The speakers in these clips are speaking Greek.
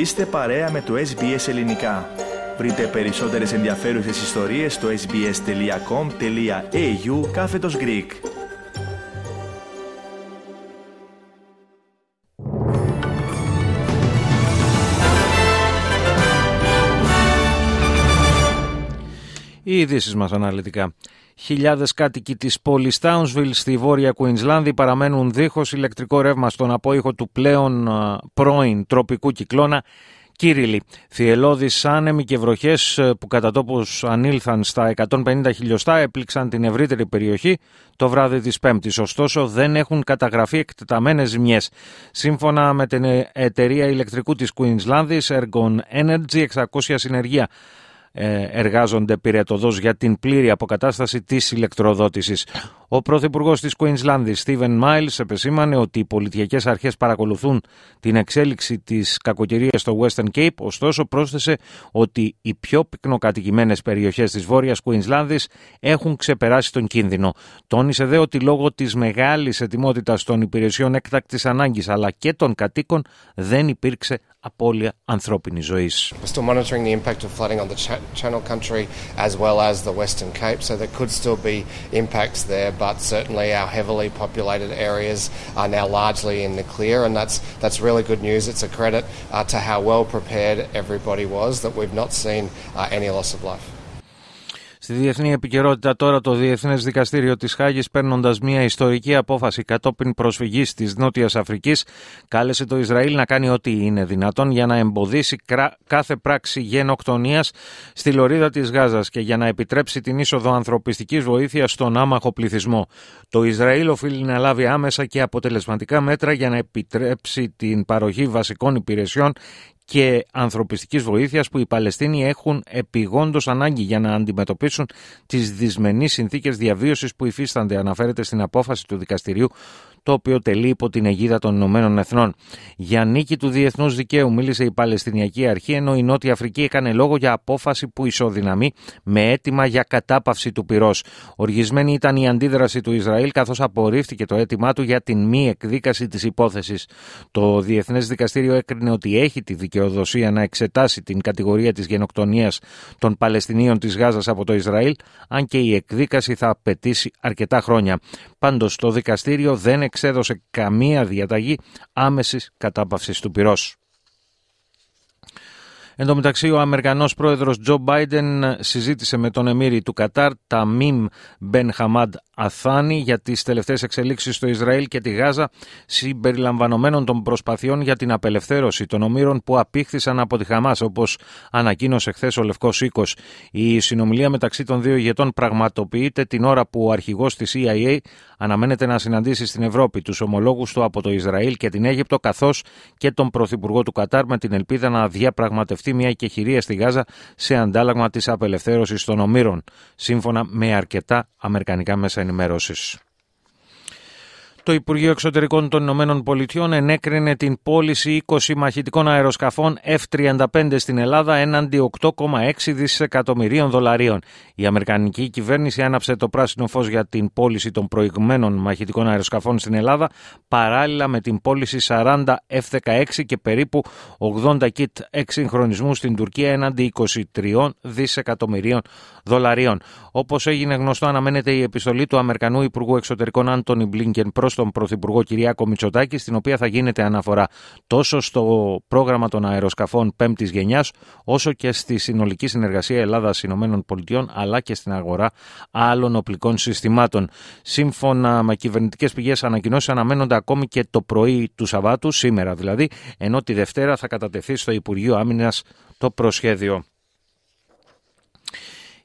Είστε παρέα με το SBS Ελληνικά. Βρείτε περισσότερες ενδιαφέρουσες ιστορίες στο sbs.com.au κάθετος Greek. Οι ειδήσεις μας αναλυτικά. Χιλιάδες κάτοικοι της πόλης Townsville στη βόρεια Κουινσλάνδη παραμένουν δίχως ηλεκτρικό ρεύμα στον απόϊχο του πλέον πρώην τροπικού κυκλώνα Κύριλι. Θυελώδεις άνεμοι και βροχές που κατά τόπους ανήλθαν στα 150 χιλιοστά έπληξαν την ευρύτερη περιοχή το βράδυ της Πέμπτης. Ωστόσο, δεν έχουν καταγραφεί εκτεταμένες ζημιές. Σύμφωνα με την εταιρεία ηλεκτρικού της Κουινσλάνδης, Ergon Energy, 600 συνεργεία ε, εργάζονται πυρετοδός για την πλήρη αποκατάσταση της ηλεκτροδότησης. Ο Πρωθυπουργός της Κουίνσλάνδης, Στίβεν Miles, επεσήμανε ότι οι πολιτιακές αρχές παρακολουθούν την εξέλιξη της κακοκαιρίας στο Western Cape, ωστόσο πρόσθεσε ότι οι πιο πυκνοκατοικημένες περιοχές της Βόρειας Κουίνσλάνδης έχουν ξεπεράσει τον κίνδυνο. Τόνισε δε ότι λόγω της μεγάλης ετοιμότητας των υπηρεσιών έκτακτης ανάγκης αλλά και των κατοίκων δεν υπήρξε απώλεια ανθρώπινης ζωής. We're still monitoring the impact of flooding on the Channel Country as well as the Western Cape, so there could still be impacts there, but certainly our heavily populated areas are now largely in the clear, and that's that's really good news. It's a credit uh, to how well prepared everybody was that we've not seen uh, any loss of life. Στη διεθνή επικαιρότητα τώρα το Διεθνές Δικαστήριο της Χάγης, παίρνοντας μια ιστορική απόφαση κατόπιν προσφυγής της Νότιας Αφρικής, κάλεσε το Ισραήλ να κάνει ό,τι είναι δυνατόν για να εμποδίσει κάθε πράξη γενοκτονίας στη λωρίδα της Γάζας και για να επιτρέψει την είσοδο ανθρωπιστικής βοήθειας στον άμαχο πληθυσμό. Το Ισραήλ οφείλει να λάβει άμεσα και αποτελεσματικά μέτρα για να επιτρέψει την παροχή βασικών υπηρεσιών και ανθρωπιστικής βοήθειας που οι Παλαιστίνοι έχουν επιγόντως ανάγκη για να αντιμετωπίσουν τις δυσμενείς συνθήκες διαβίωσης που υφίστανται, αναφέρεται στην απόφαση του δικαστηρίου το οποίο τελεί υπό την αιγίδα των Ηνωμένων Εθνών. Για νίκη του διεθνούς δικαίου μίλησε η Παλαιστινιακή Αρχή, ενώ η Νότια Αφρική έκανε λόγο για απόφαση που ισοδυναμεί με αίτημα για κατάπαυση του πυρός. Οργισμένη ήταν η αντίδραση του Ισραήλ, καθώς απορρίφθηκε το αίτημά του για την μη εκδίκαση της υπόθεσης. Το Διεθνές Δικαστήριο έκρινε ότι έχει τη δικαιοδοσία να εξετάσει την κατηγορία της γενοκτονίας των Παλαιστινίων της Γάζας από το Ισραήλ, αν και η εκδίκαση θα απαιτήσει αρκετά χρόνια. Πάντως το δικαστήριο δεν εξέδωσε καμία διαταγή άμεσης κατάπαυσης του πυρός. Εν τω μεταξύ, ο Αμερικανός πρόεδρος Τζο Μπάιντεν συζήτησε με τον Εμμύρη του Κατάρ, Ταμίμ Μπεν Χαμάντ Αθάνη, για τις τελευταίες εξελίξεις στο Ισραήλ και τη Γάζα, συμπεριλαμβανομένων των προσπαθειών για την απελευθέρωση των ομήρων που απήχθησαν από τη Χαμάς, όπως ανακοίνωσε χθες ο Λευκός Οίκος. Η συνομιλία μεταξύ των δύο ηγετών πραγματοποιείται την ώρα που ο αρχηγός της CIA αναμένεται να συναντήσει στην Ευρώπη τους ομολόγους του από το Ισραήλ και την Αίγυπτο, καθώς και τον πρωθυπουργό του Κατάρ, με την ελπίδα να διαπραγματευτεί μια εκεχηρία στη Γάζα σε αντάλλαγμα της απελευθέρωσης των ομήρων, σύμφωνα με αρκετά αμερικανικά μέσα ενημέρωσης. Το Υπουργείο Εξωτερικών των Ηνωμένων Πολιτειών ενέκρινε την πώληση 20 μαχητικών αεροσκαφών F-35 στην Ελλάδα έναντι 8,6 δισεκατομμυρίων δολαρίων. Η Αμερικανική κυβέρνηση άναψε το πράσινο φως για την πώληση των προηγουμένων μαχητικών αεροσκαφών στην Ελλάδα παράλληλα με την πώληση 40 F-16 και περίπου 80 kit εξυγχρονισμού στην Τουρκία έναντι 23 δισεκατομμυρίων δολαρίων. Όπως έγινε γνωστό, αναμένεται η επιστολή του Αμερικανού Υπουργού Εξωτερικών Άντωνι Μπλίνκεν προς τον Πρωθυπουργό Κυριάκο Μητσοτάκη, στην οποία θα γίνεται αναφορά τόσο στο πρόγραμμα των αεροσκαφών πέμπτης γενιάς, όσο και στη συνολική συνεργασία Ελλάδα-ΗΠΑ, αλλά και στην αγορά άλλων οπλικών συστημάτων. Σύμφωνα με κυβερνητικές πηγές, ανακοινώσεις αναμένονται ακόμη και το πρωί του Σαββάτου, σήμερα δηλαδή, ενώ τη Δευτέρα θα κατατεθεί στο Υπουργείο Άμυνας το προσχέδιο.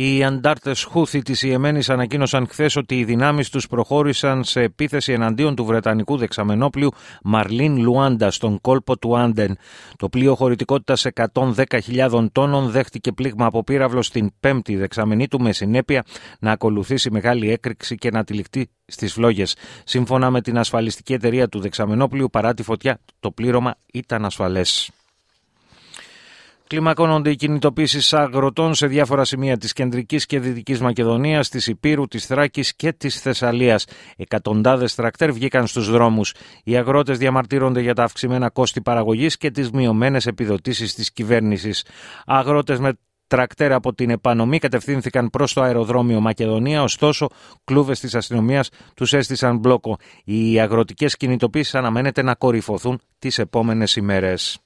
Οι αντάρτες Χούθη της Ιεμένης ανακοίνωσαν χθες ότι οι δυνάμεις τους προχώρησαν σε επίθεση εναντίον του Βρετανικού δεξαμενόπλου Μαρλίν Λουάντα στον κόλπο του Άντεν. Το πλοίο χωρητικότητας 110.000 τόνων δέχτηκε πλήγμα από πύραυλο στην πέμπτη δεξαμενή του με συνέπεια να ακολουθήσει μεγάλη έκρηξη και να τυλιχτεί στις φλόγες. Σύμφωνα με την ασφαλιστική εταιρεία του δεξαμενόπλου, παρά τη φωτιά, το πλήρωμα ήταν ασφαλές. Κλιμακώνονται οι κινητοποίησεις αγροτών σε διάφορα σημεία της κεντρικής και δυτικής Μακεδονίας, της Υπήρου, της Θράκης και της Θεσσαλίας. Εκατοντάδες τρακτέρ βγήκαν στους δρόμους. Οι αγρότες διαμαρτύρονται για τα αυξημένα κόστη παραγωγής και τις μειωμένες επιδοτήσεις της κυβέρνησης. Αγρότες με τρακτέρ από την επανομή κατευθύνθηκαν προς το αεροδρόμιο Μακεδονία, ωστόσο κλούβες της αστυνομίας τους έστησαν μπλόκο. Οι αγροτικές κινητοποίησεις αναμένεται να κορυφωθούν τις επόμενες ημέρες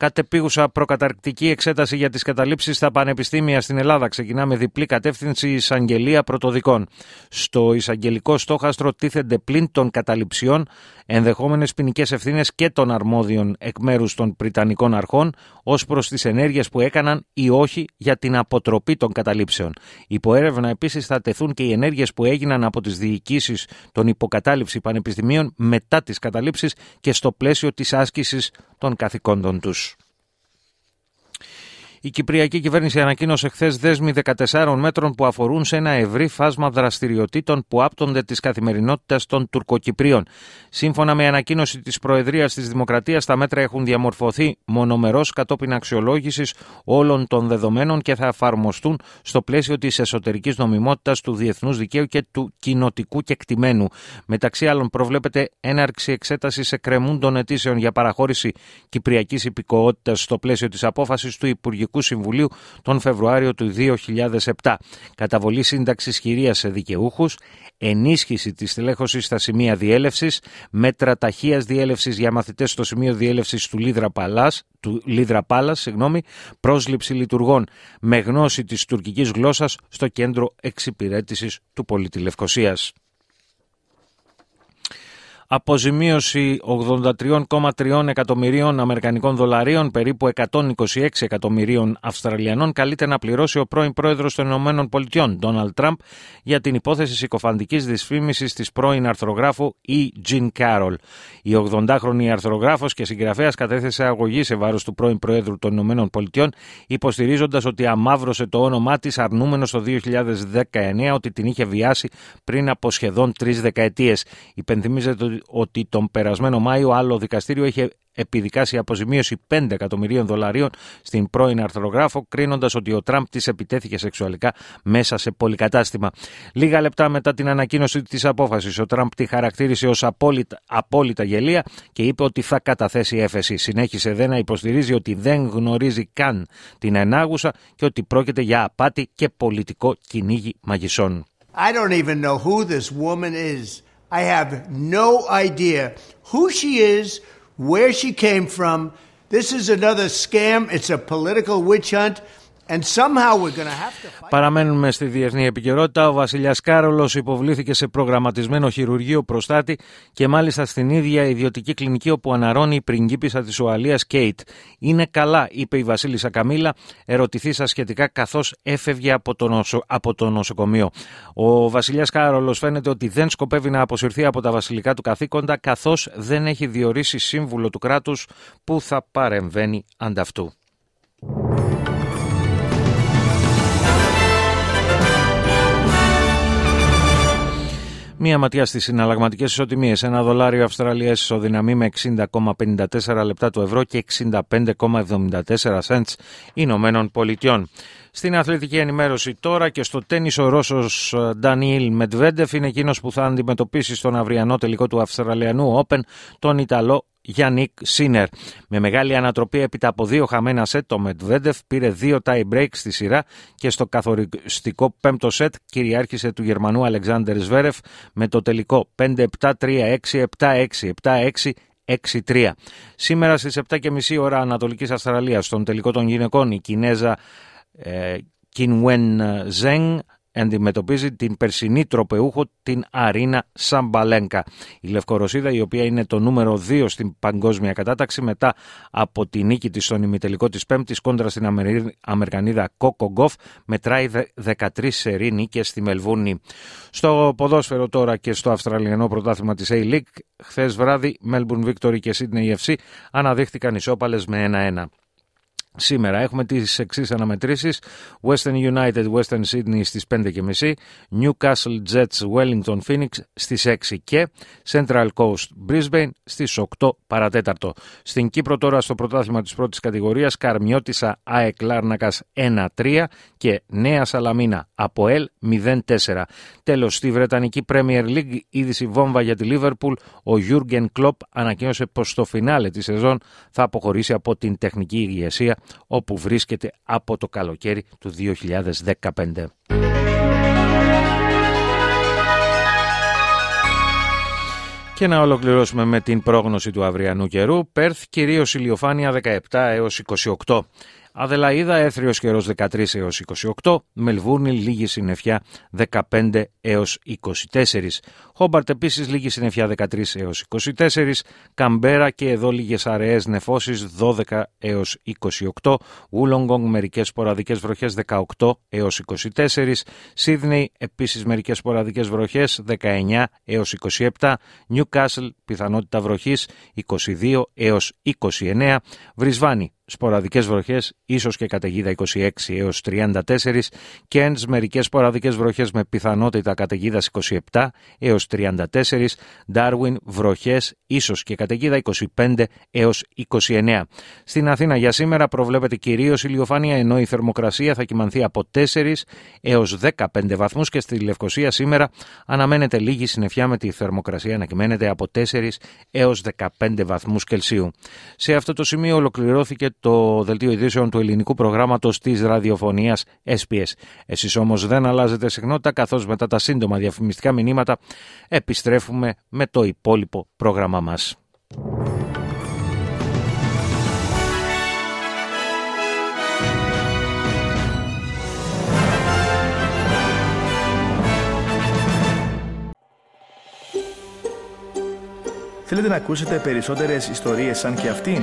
κατεπίγουσα προκαταρκτική εξέταση για τις καταλήψεις στα πανεπιστήμια στην Ελλάδα. Ξεκινά με διπλή κατεύθυνση εισαγγελία πρωτοδικών. Στο εισαγγελικό στόχαστρο τίθενται πλην των καταληψιών ενδεχόμενες ποινικές ευθύνες και των αρμόδιων εκ μέρους των Πριτανικών αρχών ως προς τις ενέργειες που έκαναν ή όχι για την αποτροπή των καταλήψεων. Υπό έρευνα επίσης θα τεθούν και οι ενέργειες που έγιναν από τις διοικήσεις των υποκατάληψη πανεπιστημίων μετά τις καταλήψεις και στο πλαίσιο της άσκησης των καθηκόντων τους. Η Κυπριακή κυβέρνηση ανακοίνωσε χθες δέσμη 14 μέτρων που αφορούν σε ένα ευρύ φάσμα δραστηριοτήτων που άπτονται της καθημερινότητας των Τουρκοκυπρίων. Σύμφωνα με ανακοίνωση της Προεδρίας της Δημοκρατίας, τα μέτρα έχουν διαμορφωθεί μονομερός κατόπιν αξιολόγησης όλων των δεδομένων και θα εφαρμοστούν στο πλαίσιο της εσωτερικής νομιμότητας του διεθνούς δικαίου και του κοινοτικού κεκτημένου. Μεταξύ άλλων, προβλέπεται έναρξη εξέτασης εκκρεμούντων αιτήσεων για παραχώρηση κυπριακής υπηκοότητας στο πλαίσιο της απόφασης του Υπουργικού Υπουργικού Συμβουλίου τον Φεβρουάριο του 2007. Καταβολή σύνταξης χειρίας σε δικαιούχους, ενίσχυση της τηλέχωση στα σημεία διέλευσης, μέτρα ταχείας διέλευσης για μαθητές στο σημείο διέλευσης του Λίδρα Παλάς, του Λίδρα Πάλας, συγγνώμη, πρόσληψη λειτουργών με γνώση της τουρκικής γλώσσας στο κέντρο εξυπηρέτησης του πολίτη Λευκοσίας αποζημίωση 83,3 εκατομμυρίων Αμερικανικών δολαρίων, περίπου 126 εκατομμυρίων Αυστραλιανών, καλείται να πληρώσει ο πρώην πρόεδρος των Ηνωμένων Πολιτειών, Ντόναλτ Τραμπ, για την υπόθεση συκοφαντικής δυσφήμισης της πρώην αρθρογράφου E. Jean Carroll. Η 80χρονη αρθρογράφος και συγγραφέας κατέθεσε αγωγή σε βάρος του πρώην Προέδρου των Ηνωμένων Πολιτειών, υποστηρίζοντας ότι αμάβρωσε το όνομά της, αρνούμενο το 2019 ότι την είχε βιάσει πριν από σχεδόν τρεις δεκαετίες. Υπενθυμίζεται ότι τον περασμένο Μάιο άλλο δικαστήριο είχε επιδικάσει αποζημίωση 5 εκατομμυρίων δολαρίων στην πρώην αρθρογράφο, κρίνοντας ότι ο Τραμπ της επιτέθηκε σεξουαλικά μέσα σε πολυκατάστημα. Λίγα λεπτά μετά την ανακοίνωση της απόφασης, ο Τραμπ τη χαρακτήρισε ως απόλυτα, απόλυτα γελία και είπε ότι θα καταθέσει έφεση. Συνέχισε δε να υποστηρίζει ότι δεν γνωρίζει καν την ενάγουσα και ότι πρόκειται για απάτη και πολιτικό κυνήγι μαγισσών. I don't even know who this woman is. I have no idea who she is, where she came from. This is another scam. It's a political witch hunt. Παραμένουμε στη διεθνή επικαιρότητα. Ο Βασιλιάς Κάρολος υποβλήθηκε σε προγραμματισμένο χειρουργείο προστάτη και μάλιστα στην ίδια ιδιωτική κλινική όπου αναρώνει η πριγκίπισσα της Ουαλίας Κέιτ. Είναι καλά, είπε η Βασίλισσα Καμίλα, ερωτηθήσα σχετικά καθώς έφευγε από το, νοσο... από το νοσοκομείο. Ο Βασιλιάς Κάρολος φαίνεται ότι δεν σκοπεύει να αποσυρθεί από τα βασιλικά του καθήκοντα καθώς δεν έχει διορίσει σύμβουλο του κράτους που θα παρεμβαίνει ανταυτού. Μία ματιά στις συναλλαγματικές ισοτιμίες. Ένα δολάριο Αυστραλία ισοδυναμεί με 60,54 λεπτά του ευρώ και 65,74 cents Ηνωμένων Πολιτειών. Στην αθλητική ενημέρωση τώρα και στο τέννις ο Ρώσος ε, Ντανιήλ Μετβέντεφ είναι εκείνος που θα αντιμετωπίσει στον αυριανό τελικό του Αυστραλιανού Open τον Ιταλό Γιάννικ Σίνερ. Με μεγάλη ανατροπή έπειτα από δύο χαμένα σετ, το Μετβέντεφ πήρε δύο tie break στη σειρά και στο καθοριστικό πέμπτο σετ κυριάρχησε του Γερμανού Αλεξάνδρ Σβέρεφ με το τελικό 5-7-3-6, 7-6, 7-6, 6-3. Σήμερα στις 7.30 ώρα Ανατολικής Αυστραλίας, στον τελικό των γυναικών, η Κινέζα ε, Κινουέν Ζέν αντιμετωπίζει την περσινή τροπεούχο την Αρίνα Σαμπαλένκα. Η Λευκορωσίδα η οποία είναι το νούμερο 2 στην παγκόσμια κατάταξη μετά από τη νίκη της στον ημιτελικό της Πέμπτης κόντρα στην Αμερικανίδα Κόκο Γκοφ μετράει 13 σερή νίκες στη Μελβούνη. Στο ποδόσφαιρο τώρα και στο Αυστραλιανό πρωτάθλημα της A-League χθες βράδυ Melbourne Victory και Sydney FC αναδείχθηκαν ισόπαλες με 1-1. Σήμερα έχουμε τις εξής αναμετρήσεις Western United Western Sydney στις 5.30 Newcastle Jets Wellington Phoenix στις 6 και Central Coast Brisbane στις 8 παρατέταρτο. Στην Κύπρο τώρα στο πρωτάθλημα της πρώτης κατηγορίας Καρμιώτησα ΑΕΚ Λάρνακας 1-3 και Νέα Σαλαμίνα από ΕΛ 0-4. Τέλος στη Βρετανική Premier League είδηση βόμβα για τη Liverpool ο Jurgen Klopp ανακοίνωσε πως στο φινάλε της σεζόν θα αποχωρήσει από την τεχνική ηγεσία όπου βρίσκεται από το καλοκαίρι του 2015. Και να ολοκληρώσουμε με την πρόγνωση του αυριανού καιρού. Πέρθ κυρίως ηλιοφάνεια 17 έως 28. Αδελαίδα έθριος καιρός 13 έως 28, Μελβούρνη λίγη συννεφιά 15 έως 24. Χόμπαρτ επίσης λίγη συννεφιά 13 έως 24, Καμπέρα και εδώ λίγες αραίες νεφώσεις 12 έως 28, Ούλογκογκ μερικές σποραδικές βροχές 18 έως 24, Σίδνεϊ επίσης μερικές σποραδικές βροχές 19 έως 27, Νιουκάσλ πιθανότητα βροχής 22 έως 29, Βρισβάνη σποραδικές βροχές, ίσως και καταιγίδα 26 έως 34, Κέντς μερικές σποραδικές βροχές με πιθανότητα καταιγίδας 27 έως 34, Ντάρουιν βροχές, ίσως και καταιγίδα 25 έως 29. Στην Αθήνα για σήμερα προβλέπεται κυρίως ηλιοφάνεια ενώ η θερμοκρασία θα κυμανθεί από 4 έως 15 βαθμούς και στη Λευκοσία σήμερα αναμένεται λίγη συννεφιά με τη θερμοκρασία να κυμαίνεται από 4 έως 15 βαθμούς Κελσίου. Σε αυτό το σημείο ολοκληρώθηκε το δελτίο ειδήσεων του ελληνικού προγράμματος της ραδιοφωνίας SPS. Εσείς όμως δεν αλλάζετε συχνότητα καθώς μετά τα σύντομα διαφημιστικά μηνύματα επιστρέφουμε με το υπόλοιπο πρόγραμμα μας. Θέλετε να ακούσετε περισσότερες ιστορίες σαν και αυτήν;